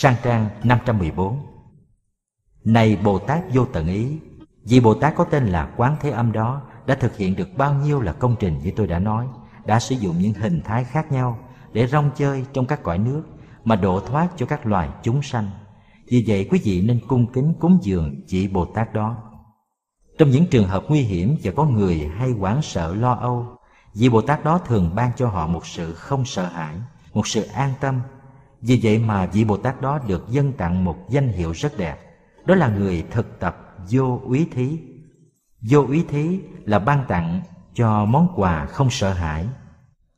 Sang trang 514 Này Bồ Tát vô tận ý, Vì Bồ Tát có tên là Quán Thế Âm đó Đã thực hiện được bao nhiêu là công trình như tôi đã nói, Đã sử dụng những hình thái khác nhau Để rong chơi trong các cõi nước Mà độ thoát cho các loài chúng sanh. Vì vậy quý vị nên cung kính cúng dường vị Bồ Tát đó. Trong những trường hợp nguy hiểm và có người hay hoảng sợ lo âu Vị Bồ Tát đó thường ban cho họ một sự không sợ hãi, Một sự an tâm vì vậy mà vị Bồ Tát đó được dân tặng một danh hiệu rất đẹp. Đó là người thực tập vô úy thí. Vô úy thí là ban tặng cho món quà không sợ hãi.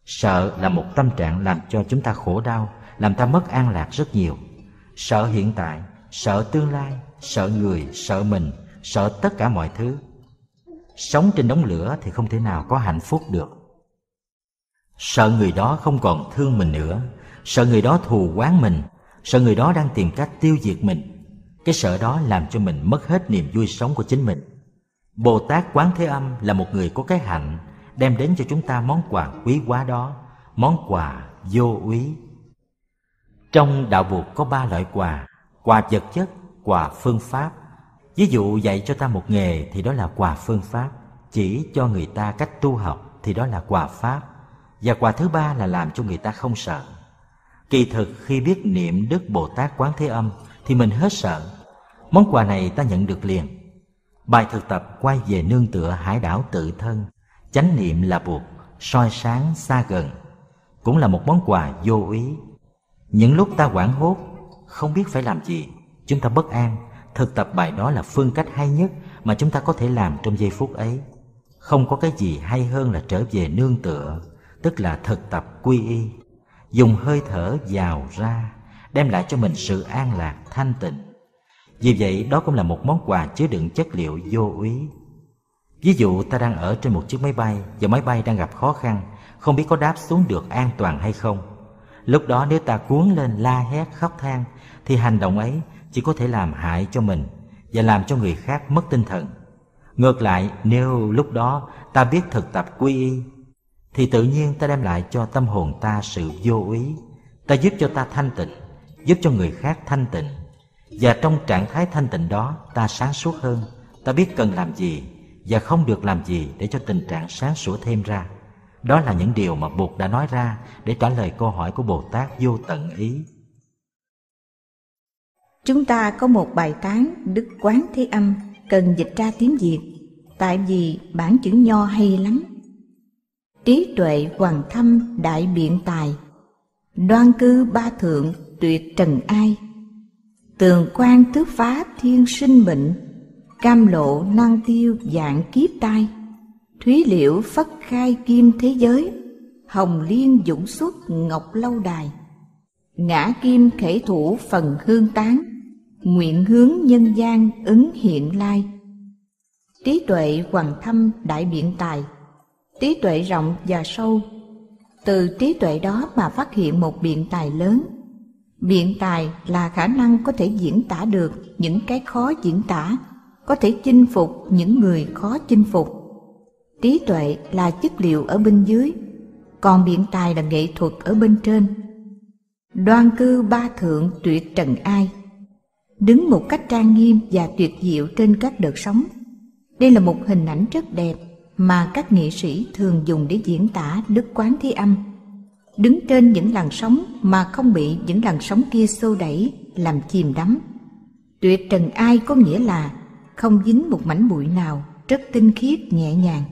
Sợ là một tâm trạng làm cho chúng ta khổ đau Làm ta mất an lạc rất nhiều. Sợ hiện tại, sợ tương lai, sợ người, sợ mình Sợ tất cả mọi thứ. Sống trên đống lửa thì không thể nào có hạnh phúc được. Sợ người đó không còn thương mình nữa sợ người đó thù quán mình, sợ người đó đang tìm cách tiêu diệt mình. Cái sợ đó làm cho mình mất hết niềm vui sống của chính mình. Bồ tát quán thế âm là một người có cái hạnh, đem đến cho chúng ta món quà quý quá đó, món quà vô úy. Trong đạo buộc có ba loại quà quà vật chất, quà phương pháp. Ví dụ dạy cho ta một nghề thì đó là quà phương pháp, chỉ cho người ta cách tu học thì đó là quà pháp. Và quà thứ ba là làm cho người ta không sợ. Kỳ thực khi biết niệm Đức Bồ Tát Quán Thế Âm thì mình hết sợ. Món quà này ta nhận được liền. Bài thực tập quay về nương tựa hải đảo tự thân, chánh niệm là buộc, soi sáng xa gần, cũng là một món quà vô ý. Những lúc ta quảng hốt, không biết phải làm gì, chúng ta bất an, thực tập bài đó là phương cách hay nhất mà chúng ta có thể làm trong giây phút ấy. Không có cái gì hay hơn là trở về nương tựa, tức là thực tập quy y dùng hơi thở vào ra, đem lại cho mình sự an lạc, thanh tịnh. Vì vậy, đó cũng là một món quà chứa đựng chất liệu vô úy. Ví dụ, ta đang ở trên một chiếc máy bay và máy bay đang gặp khó khăn, không biết có đáp xuống được an toàn hay không. Lúc đó nếu ta cuốn lên la hét khóc than, thì hành động ấy chỉ có thể làm hại cho mình và làm cho người khác mất tinh thần. Ngược lại, nếu lúc đó ta biết thực tập quy y thì tự nhiên ta đem lại cho tâm hồn ta sự vô ý. Ta giúp cho ta thanh tịnh, giúp cho người khác thanh tịnh. Và trong trạng thái thanh tịnh đó, ta sáng suốt hơn. Ta biết cần làm gì và không được làm gì để cho tình trạng sáng sủa thêm ra. Đó là những điều mà Bụt đã nói ra để trả lời câu hỏi của Bồ Tát vô tận ý. Chúng ta có một bài tán Đức Quán Thế Âm cần dịch ra tiếng Việt. Tại vì bản chữ nho hay lắm trí tuệ hoàng thâm đại biện tài. Đoan cư ba thượng tuyệt trần ai. Tường quan tứ phá thiên sinh mệnh. Cam lộ năng tiêu dạng kiếp tai. Thúy liễu phất khai kim thế giới. Hồng liên dũng xuất ngọc lâu đài. Ngã kim khể thủ phần hương tán. Nguyện hướng nhân gian ứng hiện lai. Trí tuệ hoàng thâm đại biện tài trí tuệ rộng và sâu. Từ trí tuệ đó mà phát hiện một biện tài lớn. Biện tài là khả năng có thể diễn tả được những cái khó diễn tả, có thể chinh phục những người khó chinh phục. Trí tuệ là chất liệu ở bên dưới, còn biện tài là nghệ thuật ở bên trên. Đoan cư ba thượng tuyệt trần ai. Đứng một cách trang nghiêm và tuyệt diệu trên các đợt sóng. Đây là một hình ảnh rất đẹp mà các nghệ sĩ thường dùng để diễn tả đức quán thế âm. Đứng trên những làn sóng mà không bị những làn sóng kia xô đẩy, làm chìm đắm. Tuyệt trần ai có nghĩa là không dính một mảnh bụi nào, rất tinh khiết, nhẹ nhàng.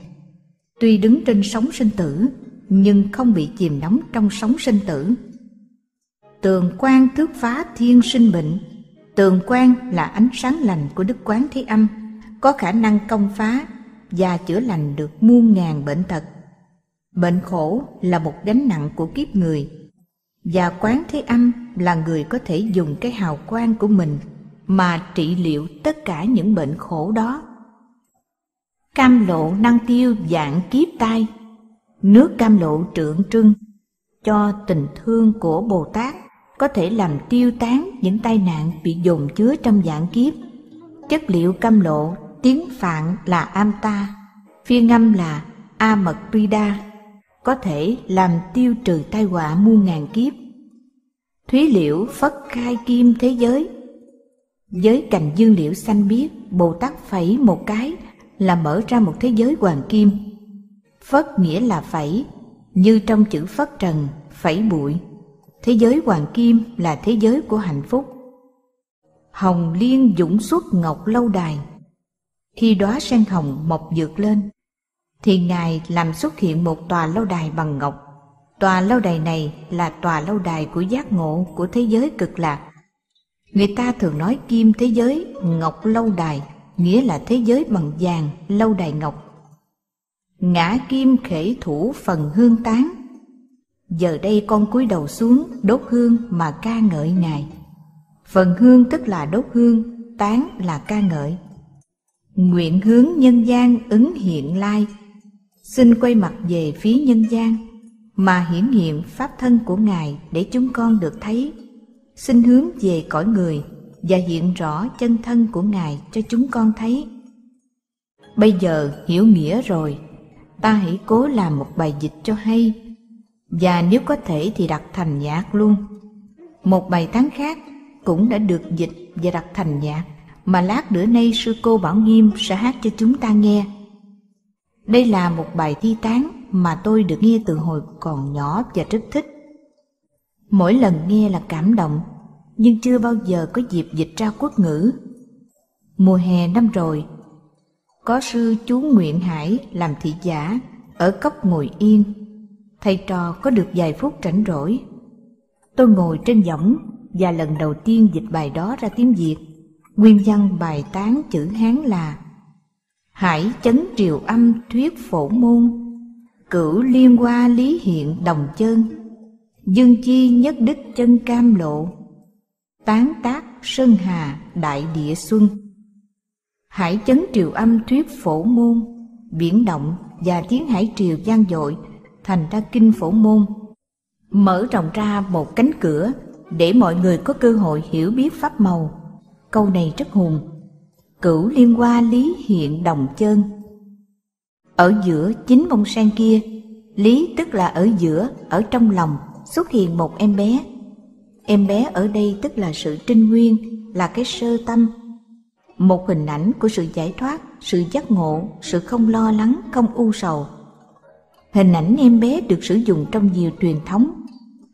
Tuy đứng trên sóng sinh tử, nhưng không bị chìm đắm trong sóng sinh tử. Tường quan thước phá thiên sinh bệnh tường quan là ánh sáng lành của đức quán thế âm, có khả năng công phá và chữa lành được muôn ngàn bệnh tật. Bệnh khổ là một gánh nặng của kiếp người, và quán thế âm là người có thể dùng cái hào quang của mình mà trị liệu tất cả những bệnh khổ đó. Cam lộ năng tiêu dạng kiếp tai, nước cam lộ trượng trưng, cho tình thương của Bồ Tát có thể làm tiêu tán những tai nạn bị dồn chứa trong dạng kiếp. Chất liệu cam lộ tiếng Phạn là Amta, phiên ngâm là A Mật Prida, có thể làm tiêu trừ tai họa muôn ngàn kiếp. Thúy liễu phất khai kim thế giới. Với cành dương liễu xanh biếc Bồ Tát phẩy một cái Là mở ra một thế giới hoàng kim. Phất nghĩa là phẩy Như trong chữ phất trần Phẩy bụi. Thế giới hoàng kim là thế giới của hạnh phúc. Hồng liên dũng xuất ngọc lâu đài khi đóa sen hồng mọc dược lên Thì Ngài làm xuất hiện một tòa lâu đài bằng ngọc Tòa lâu đài này là tòa lâu đài của giác ngộ của thế giới cực lạc. Người ta thường nói kim thế giới, ngọc lâu đài, nghĩa là thế giới bằng vàng, lâu đài ngọc. Ngã kim khể thủ phần hương tán. Giờ đây con cúi đầu xuống đốt hương mà ca ngợi Ngài. Phần hương tức là đốt hương, tán là ca ngợi. Nguyện hướng nhân gian ứng hiện lai, xin quay mặt về phía nhân gian mà hiển hiện pháp thân của Ngài để chúng con được thấy. Xin hướng về cõi người và hiện rõ chân thân của Ngài cho chúng con thấy. Bây giờ hiểu nghĩa rồi, ta hãy cố làm một bài dịch cho hay, và nếu có thể thì đặt thành nhạc luôn. Một bài tán khác cũng đã được dịch và đặt thành nhạc, mà lát nữa nay sư cô Bảo Nghiêm sẽ hát cho chúng ta nghe. Đây là một bài thi tán mà tôi được nghe từ hồi còn nhỏ và rất thích. Mỗi lần nghe là cảm động, nhưng chưa bao giờ có dịp dịch ra quốc ngữ. Mùa hè năm rồi, có sư chú Nguyện Hải làm thị giả ở cốc ngồi yên. Thầy trò có được vài phút rảnh rỗi. Tôi ngồi trên võng và lần đầu tiên dịch bài đó ra tiếng Việt. Nguyên văn bài tán chữ Hán là Hải chấn triều âm thuyết phổ môn, Cửu liên hoa lý hiện đồng chân, Dương chi nhất đích chân cam lộ, Tán tác sơn hà đại địa xuân. Hải chấn triều âm thuyết phổ môn, Biển động và tiếng hải triều gian dội, Thành ra kinh phổ môn. Mở rộng ra một cánh cửa Để mọi người có cơ hội hiểu biết pháp màu. Câu này rất hùng Cửu liên hoa lý hiện đồng chân ở giữa chính bông sen kia, lý tức là ở giữa, ở trong lòng, xuất hiện một em bé. Em bé ở đây tức là sự trinh nguyên, là cái sơ tâm. Một hình ảnh của sự giải thoát, sự giác ngộ, sự không lo lắng, không u sầu. Hình ảnh em bé được sử dụng trong nhiều truyền thống.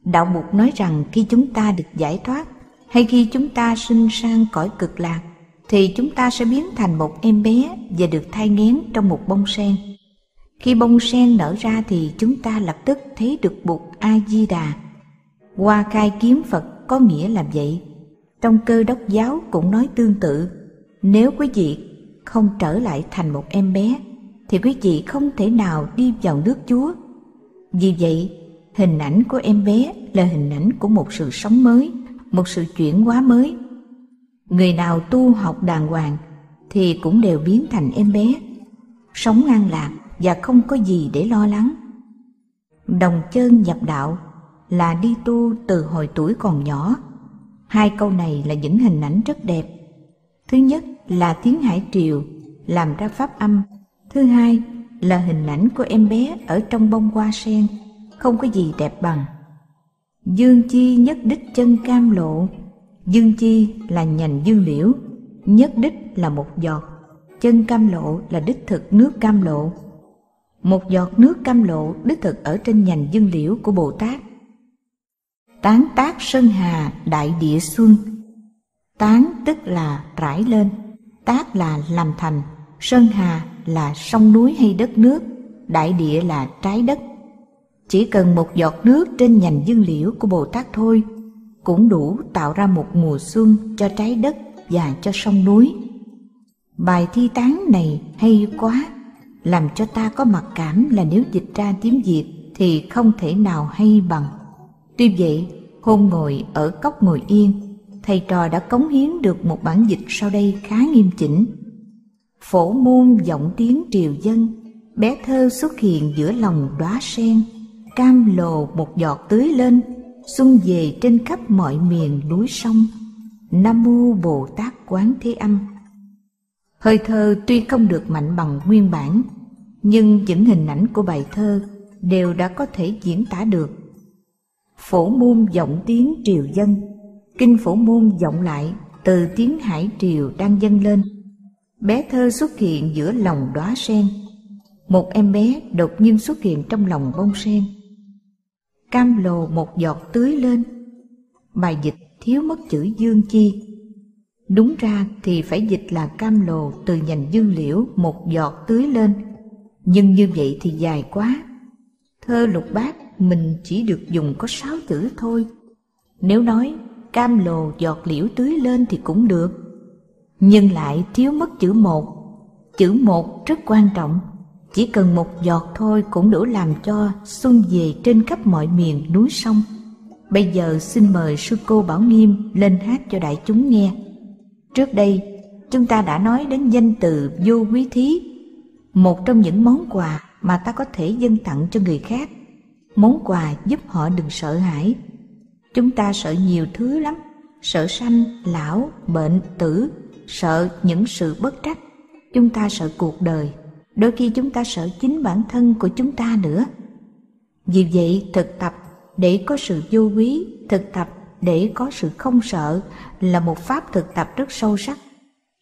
Đạo mục nói rằng khi chúng ta được giải thoát, hay khi chúng ta sinh sang cõi cực lạc, thì chúng ta sẽ biến thành một em bé và được thai nghén trong một bông sen. Khi bông sen nở ra thì chúng ta lập tức thấy được Bụt A-di-đà. Hoa khai kiếm Phật có nghĩa là vậy. Trong cơ đốc giáo cũng nói tương tự. Nếu quý vị không trở lại thành một em bé, thì quý vị không thể nào đi vào nước Chúa. Vì vậy, hình ảnh của em bé là hình ảnh của một sự sống mới, một sự chuyển hóa mới. Người nào tu học đàng hoàng thì cũng đều biến thành em bé, sống an lạc và không có gì để lo lắng. Đồng chân nhập đạo là đi tu từ hồi tuổi còn nhỏ. Hai câu này là những hình ảnh rất đẹp. Thứ nhất là tiếng hải triều làm ra pháp âm. Thứ hai là hình ảnh của em bé ở trong bông hoa sen, không có gì đẹp bằng. Dương chi nhất đích chân cam lộ, dương chi là nhành dương liễu, nhất đích là một giọt, chân cam lộ là đích thực nước cam lộ một giọt nước cam lộ đích thực ở trên nhành dương liễu của Bồ Tát. Tán tác sơn hà đại địa xuân Tán tức là trải lên, tác là làm thành, sơn hà là sông núi hay đất nước, đại địa là trái đất. Chỉ cần một giọt nước trên nhành dương liễu của Bồ Tát thôi cũng đủ tạo ra một mùa xuân cho trái đất và cho sông núi. Bài thi tán này hay quá làm cho ta có mặc cảm là nếu dịch ra tiếng Việt thì không thể nào hay bằng. Tuy vậy, hôm ngồi ở cốc ngồi yên, thầy trò đã cống hiến được một bản dịch sau đây khá nghiêm chỉnh. Phổ môn giọng tiếng triều dân, bé thơ xuất hiện giữa lòng đóa sen, cam lồ một giọt tưới lên, xuân về trên khắp mọi miền núi sông. Nam mô Bồ Tát Quán Thế Âm. Hơi thơ tuy không được mạnh bằng nguyên bản, nhưng những hình ảnh của bài thơ đều đã có thể diễn tả được. Phổ môn vọng tiếng triều dân Kinh phổ môn vọng lại từ tiếng hải triều đang dâng lên Bé thơ xuất hiện giữa lòng đóa sen Một em bé đột nhiên xuất hiện trong lòng bông sen Cam lồ một giọt tưới lên. Bài dịch thiếu mất chữ dương chi. Đúng ra thì phải dịch là cam lồ từ nhành dương liễu một giọt tưới lên. Nhưng như vậy thì dài quá. Thơ lục bát, mình chỉ được dùng có sáu chữ thôi. Nếu nói cam lồ giọt liễu tưới lên thì cũng được. Nhưng lại thiếu mất chữ một. Chữ một rất quan trọng. Chỉ cần một giọt thôi cũng đủ làm cho xuân về trên khắp mọi miền núi sông Bây giờ xin mời sư cô Bảo Nghiêm lên hát cho đại chúng nghe Trước đây, chúng ta đã nói đến danh từ vô quý thí, một trong những món quà mà ta có thể dâng tặng cho người khác. Món quà giúp họ đừng sợ hãi. Chúng ta sợ nhiều thứ lắm, sợ sanh, lão, bệnh, tử, sợ những sự bất trắc. Chúng ta sợ cuộc đời, đôi khi chúng ta sợ chính bản thân của chúng ta nữa. Vì vậy, thực tập để có sự vô quý, thực tập để có sự không sợ là một pháp thực tập rất sâu sắc.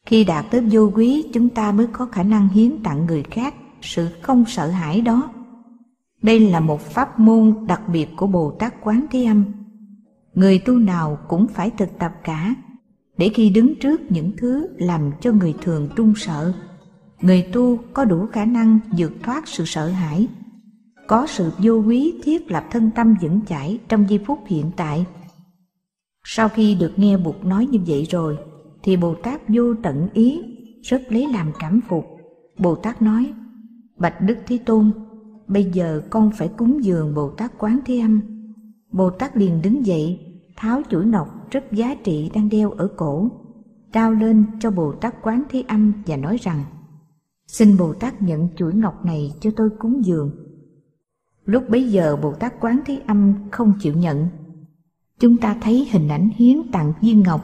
Khi đạt tới vô quý, chúng ta mới có khả năng hiến tặng người khác sự không sợ hãi đó. Đây là một pháp môn đặc biệt của Bồ Tát Quán Thế Âm. Người tu nào cũng phải thực tập cả, để khi đứng trước những thứ làm cho người thường trung sợ, người tu có đủ khả năng vượt thoát sự sợ hãi, có sự vô quý thiết lập thân tâm vững chãi trong giây phút hiện tại sau khi được nghe Bụt nói như vậy rồi, thì Bồ Tát vô tận ý, rất lấy làm cảm phục. Bồ Tát nói, Bạch Đức Thế Tôn, bây giờ con phải cúng dường Bồ Tát Quán Thế Âm. Bồ Tát liền đứng dậy, tháo chuỗi ngọc rất giá trị đang đeo ở cổ, trao lên cho Bồ Tát Quán Thế Âm và nói rằng, Xin Bồ Tát nhận chuỗi ngọc này cho tôi cúng dường. Lúc bấy giờ Bồ Tát Quán Thế Âm không chịu nhận, chúng ta thấy hình ảnh hiến tặng viên ngọc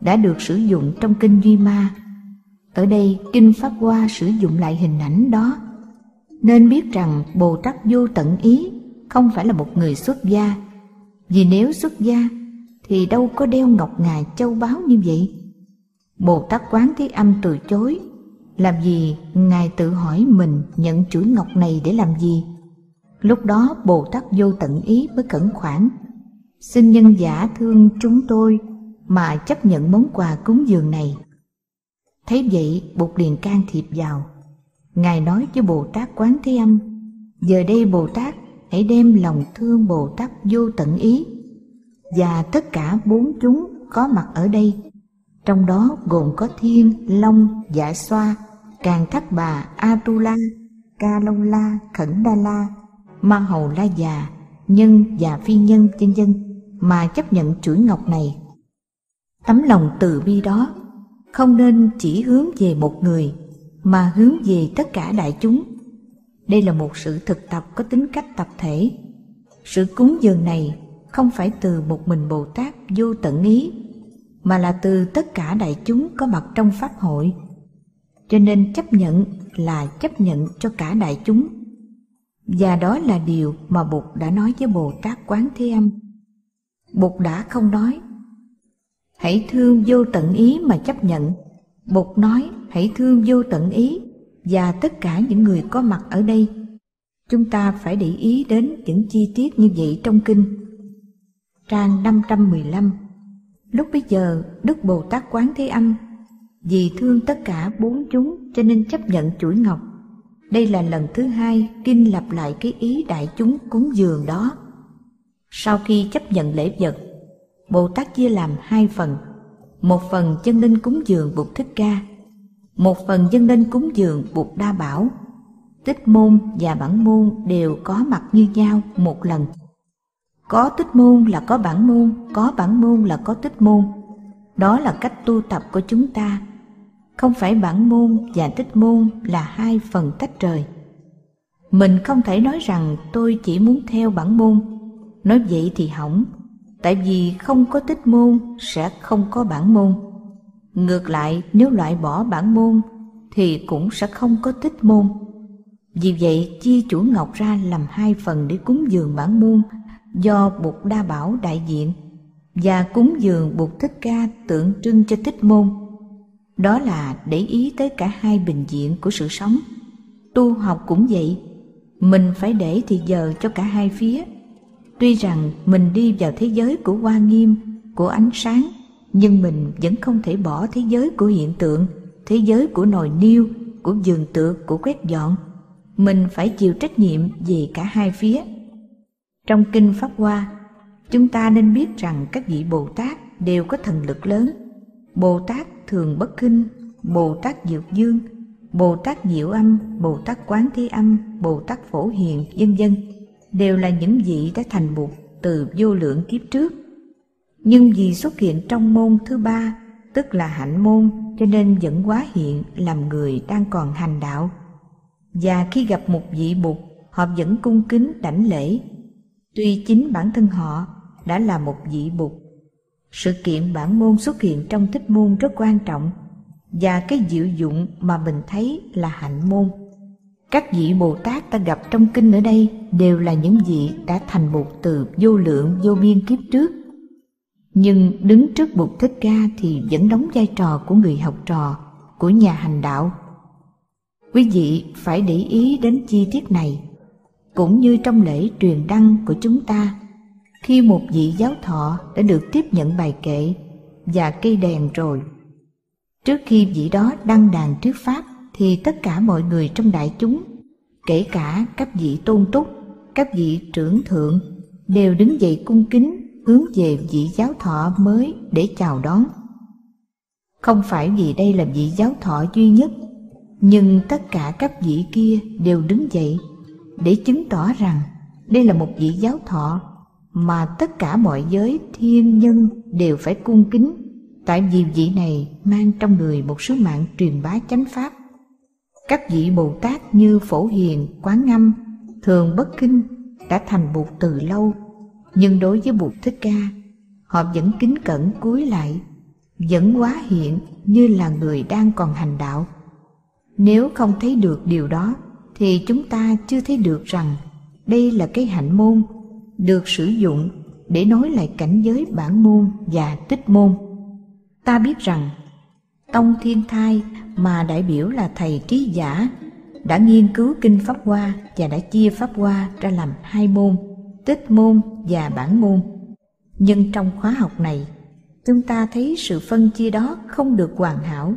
đã được sử dụng trong kinh Duy Ma. Ở đây, Kinh Pháp Hoa sử dụng lại hình ảnh đó. Nên biết rằng Bồ Tát vô tận ý không phải là một người xuất gia. Vì nếu xuất gia thì đâu có đeo ngọc ngà châu báu như vậy. Bồ Tát Quán Thế Âm từ chối. Làm gì Ngài tự hỏi mình nhận chuỗi ngọc này để làm gì? Lúc đó Bồ Tát vô tận ý mới cẩn khoản xin nhân giả thương chúng tôi mà chấp nhận món quà cúng dường này. Thấy vậy, Bụt liền can thiệp vào. Ngài nói với Bồ Tát Quán Thế Âm, giờ đây Bồ Tát hãy đem lòng thương Bồ Tát vô tận ý và tất cả bốn chúng có mặt ở đây. Trong đó gồm có Thiên, Long, Dạ Xoa, Càng Thắt Bà, Atula, Ca Long La, Khẩn Đa La, Ma Hầu La Già, Nhân và Phi Nhân, chân dân mà chấp nhận chuỗi ngọc này. Tấm lòng từ bi đó không nên chỉ hướng về một người mà hướng về tất cả đại chúng. Đây là một sự thực tập có tính cách tập thể. Sự cúng dường này không phải từ một mình Bồ Tát vô tận ý, mà là từ tất cả đại chúng có mặt trong Pháp hội. Cho nên chấp nhận là chấp nhận cho cả đại chúng. Và đó là điều mà Bụt đã nói với Bồ Tát Quán Thế Âm. Bụt đã không nói, Hãy thương vô tận ý mà chấp nhận Bụt nói, hãy thương vô tận ý Và tất cả những người có mặt ở đây Chúng ta phải để ý đến những chi tiết như vậy trong kinh Trang 515 Lúc bấy giờ Đức Bồ Tát Quán Thế Âm Vì thương tất cả bốn chúng cho nên chấp nhận chuỗi ngọc Đây là lần thứ hai Kinh lặp lại cái ý đại chúng cúng dường đó sau khi chấp nhận lễ vật, Bồ Tát chia làm hai phần. Một phần chân linh cúng dường Bụt Thích Ca, một phần dân linh cúng dường Bụt Đa Bảo. Tích môn và bản môn đều có mặt như nhau một lần. Có tích môn là có bản môn, có bản môn là có tích môn. Đó là cách tu tập của chúng ta. Không phải bản môn và tích môn là hai phần tách rời. Mình không thể nói rằng tôi chỉ muốn theo bản môn Nói vậy thì hỏng, tại vì không có tích môn sẽ không có bản môn. Ngược lại, nếu loại bỏ bản môn thì cũng sẽ không có tích môn. Vì vậy, chia chủ ngọc ra làm hai phần để cúng dường bản môn do Bụt Đa Bảo đại diện và cúng dường Bụt Thích Ca tượng trưng cho Thích Môn. Đó là để ý tới cả hai bình diện của sự sống. Tu học cũng vậy, mình phải để thì giờ cho cả hai phía. Tuy rằng mình đi vào thế giới của hoa nghiêm, của ánh sáng, nhưng mình vẫn không thể bỏ thế giới của hiện tượng, thế giới của nồi niêu, của giường tược, của quét dọn. Mình phải chịu trách nhiệm về cả hai phía. Trong Kinh Pháp Hoa, chúng ta nên biết rằng các vị Bồ Tát đều có thần lực lớn. Bồ Tát Thường Bất Kinh, Bồ Tát diệu Dương, Bồ Tát Diệu Âm, Bồ Tát Quán Thế Âm, Bồ Tát Phổ Hiền, vân vân đều là những vị đã thành Bụt từ vô lượng kiếp trước. Nhưng vì xuất hiện trong môn thứ ba, tức là hạnh môn, cho nên vẫn quá hiện làm người đang còn hành đạo. Và khi gặp một vị Bụt, họ vẫn cung kính đảnh lễ. Tuy chính bản thân họ đã là một vị Bụt. Sự kiện bản môn xuất hiện trong thích môn rất quan trọng và cái diệu dụng mà mình thấy là hạnh môn. Các vị Bồ Tát ta gặp trong kinh ở đây đều là những vị đã thành Bụt từ vô lượng vô biên kiếp trước. Nhưng đứng trước Bụt Thích Ca thì vẫn đóng vai trò của người học trò, của nhà hành đạo. Quý vị phải để ý đến chi tiết này, cũng như trong lễ truyền đăng của chúng ta. Khi một vị giáo thọ đã được tiếp nhận bài kệ và cây đèn rồi, trước khi vị đó đăng đàn trước Pháp thì tất cả mọi người trong đại chúng, kể cả các vị tôn túc, các vị trưởng thượng, đều đứng dậy cung kính hướng về vị giáo thọ mới để chào đón. Không phải vì đây là vị giáo thọ duy nhất, nhưng tất cả các vị kia đều đứng dậy để chứng tỏ rằng đây là một vị giáo thọ mà tất cả mọi giới thiên nhân đều phải cung kính. Tại vì vị này mang trong người một sứ mạng truyền bá chánh pháp. Các vị Bồ Tát như Phổ Hiền, Quán Ngâm, Thường Bất Kinh đã thành Bụt từ lâu, nhưng đối với Bụt Thích Ca, họ vẫn kính cẩn cúi lại, vẫn quá hiện như là người đang còn hành đạo. Nếu không thấy được điều đó, thì chúng ta chưa thấy được rằng đây là cái hạnh môn được sử dụng để nói lại cảnh giới bản môn và tích môn. Ta biết rằng Tông Thiên Thai mà đại biểu là thầy trí giả đã nghiên cứu kinh Pháp Hoa và đã chia Pháp Hoa ra làm hai môn, tích môn và bản môn. Nhưng trong khóa học này, chúng ta thấy sự phân chia đó không được hoàn hảo.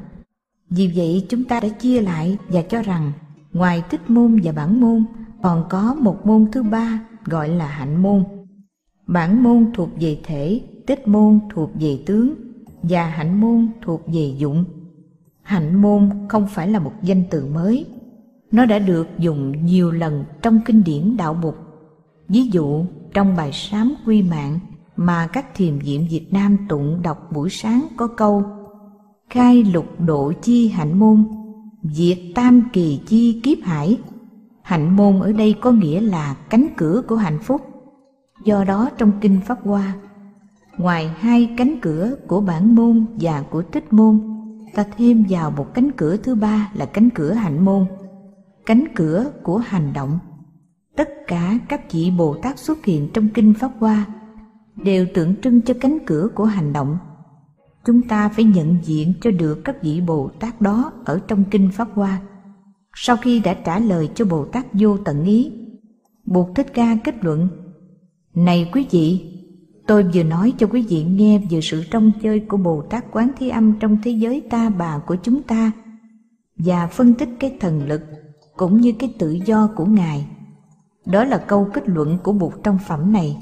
Vì vậy chúng ta đã chia lại và cho rằng ngoài tích môn và bản môn còn có một môn thứ ba gọi là hạnh môn. Bản môn thuộc về thể, tích môn thuộc về tướng và hạnh môn thuộc về dụng. Hạnh môn không phải là một danh từ mới, nó đã được dùng nhiều lần trong kinh điển đạo mục. Ví dụ trong bài sám quy mạng mà các thiền viện Việt Nam tụng đọc buổi sáng có câu Khai lục độ chi hạnh môn, diệt tam kỳ chi kiếp hải. Hạnh môn ở đây có nghĩa là cánh cửa của hạnh phúc. Do đó trong Kinh Pháp Hoa, ngoài hai cánh cửa của bản môn và của tích môn, ta thêm vào một cánh cửa thứ ba là cánh cửa hạnh môn, cánh cửa của hành động. Tất cả các vị Bồ Tát xuất hiện trong Kinh Pháp Hoa đều tượng trưng cho cánh cửa của hành động. Chúng ta phải nhận diện cho được các vị Bồ Tát đó ở trong Kinh Pháp Hoa. Sau khi đã trả lời cho Bồ Tát vô tận ý, Bụt Thích Ca kết luận Này quý vị, Tôi vừa nói cho quý vị nghe về sự trong chơi của Bồ Tát Quán Thế Âm trong thế giới ta bà của chúng ta và phân tích cái thần lực cũng như cái tự do của Ngài. Đó là câu kết luận của Bụt trong phẩm này.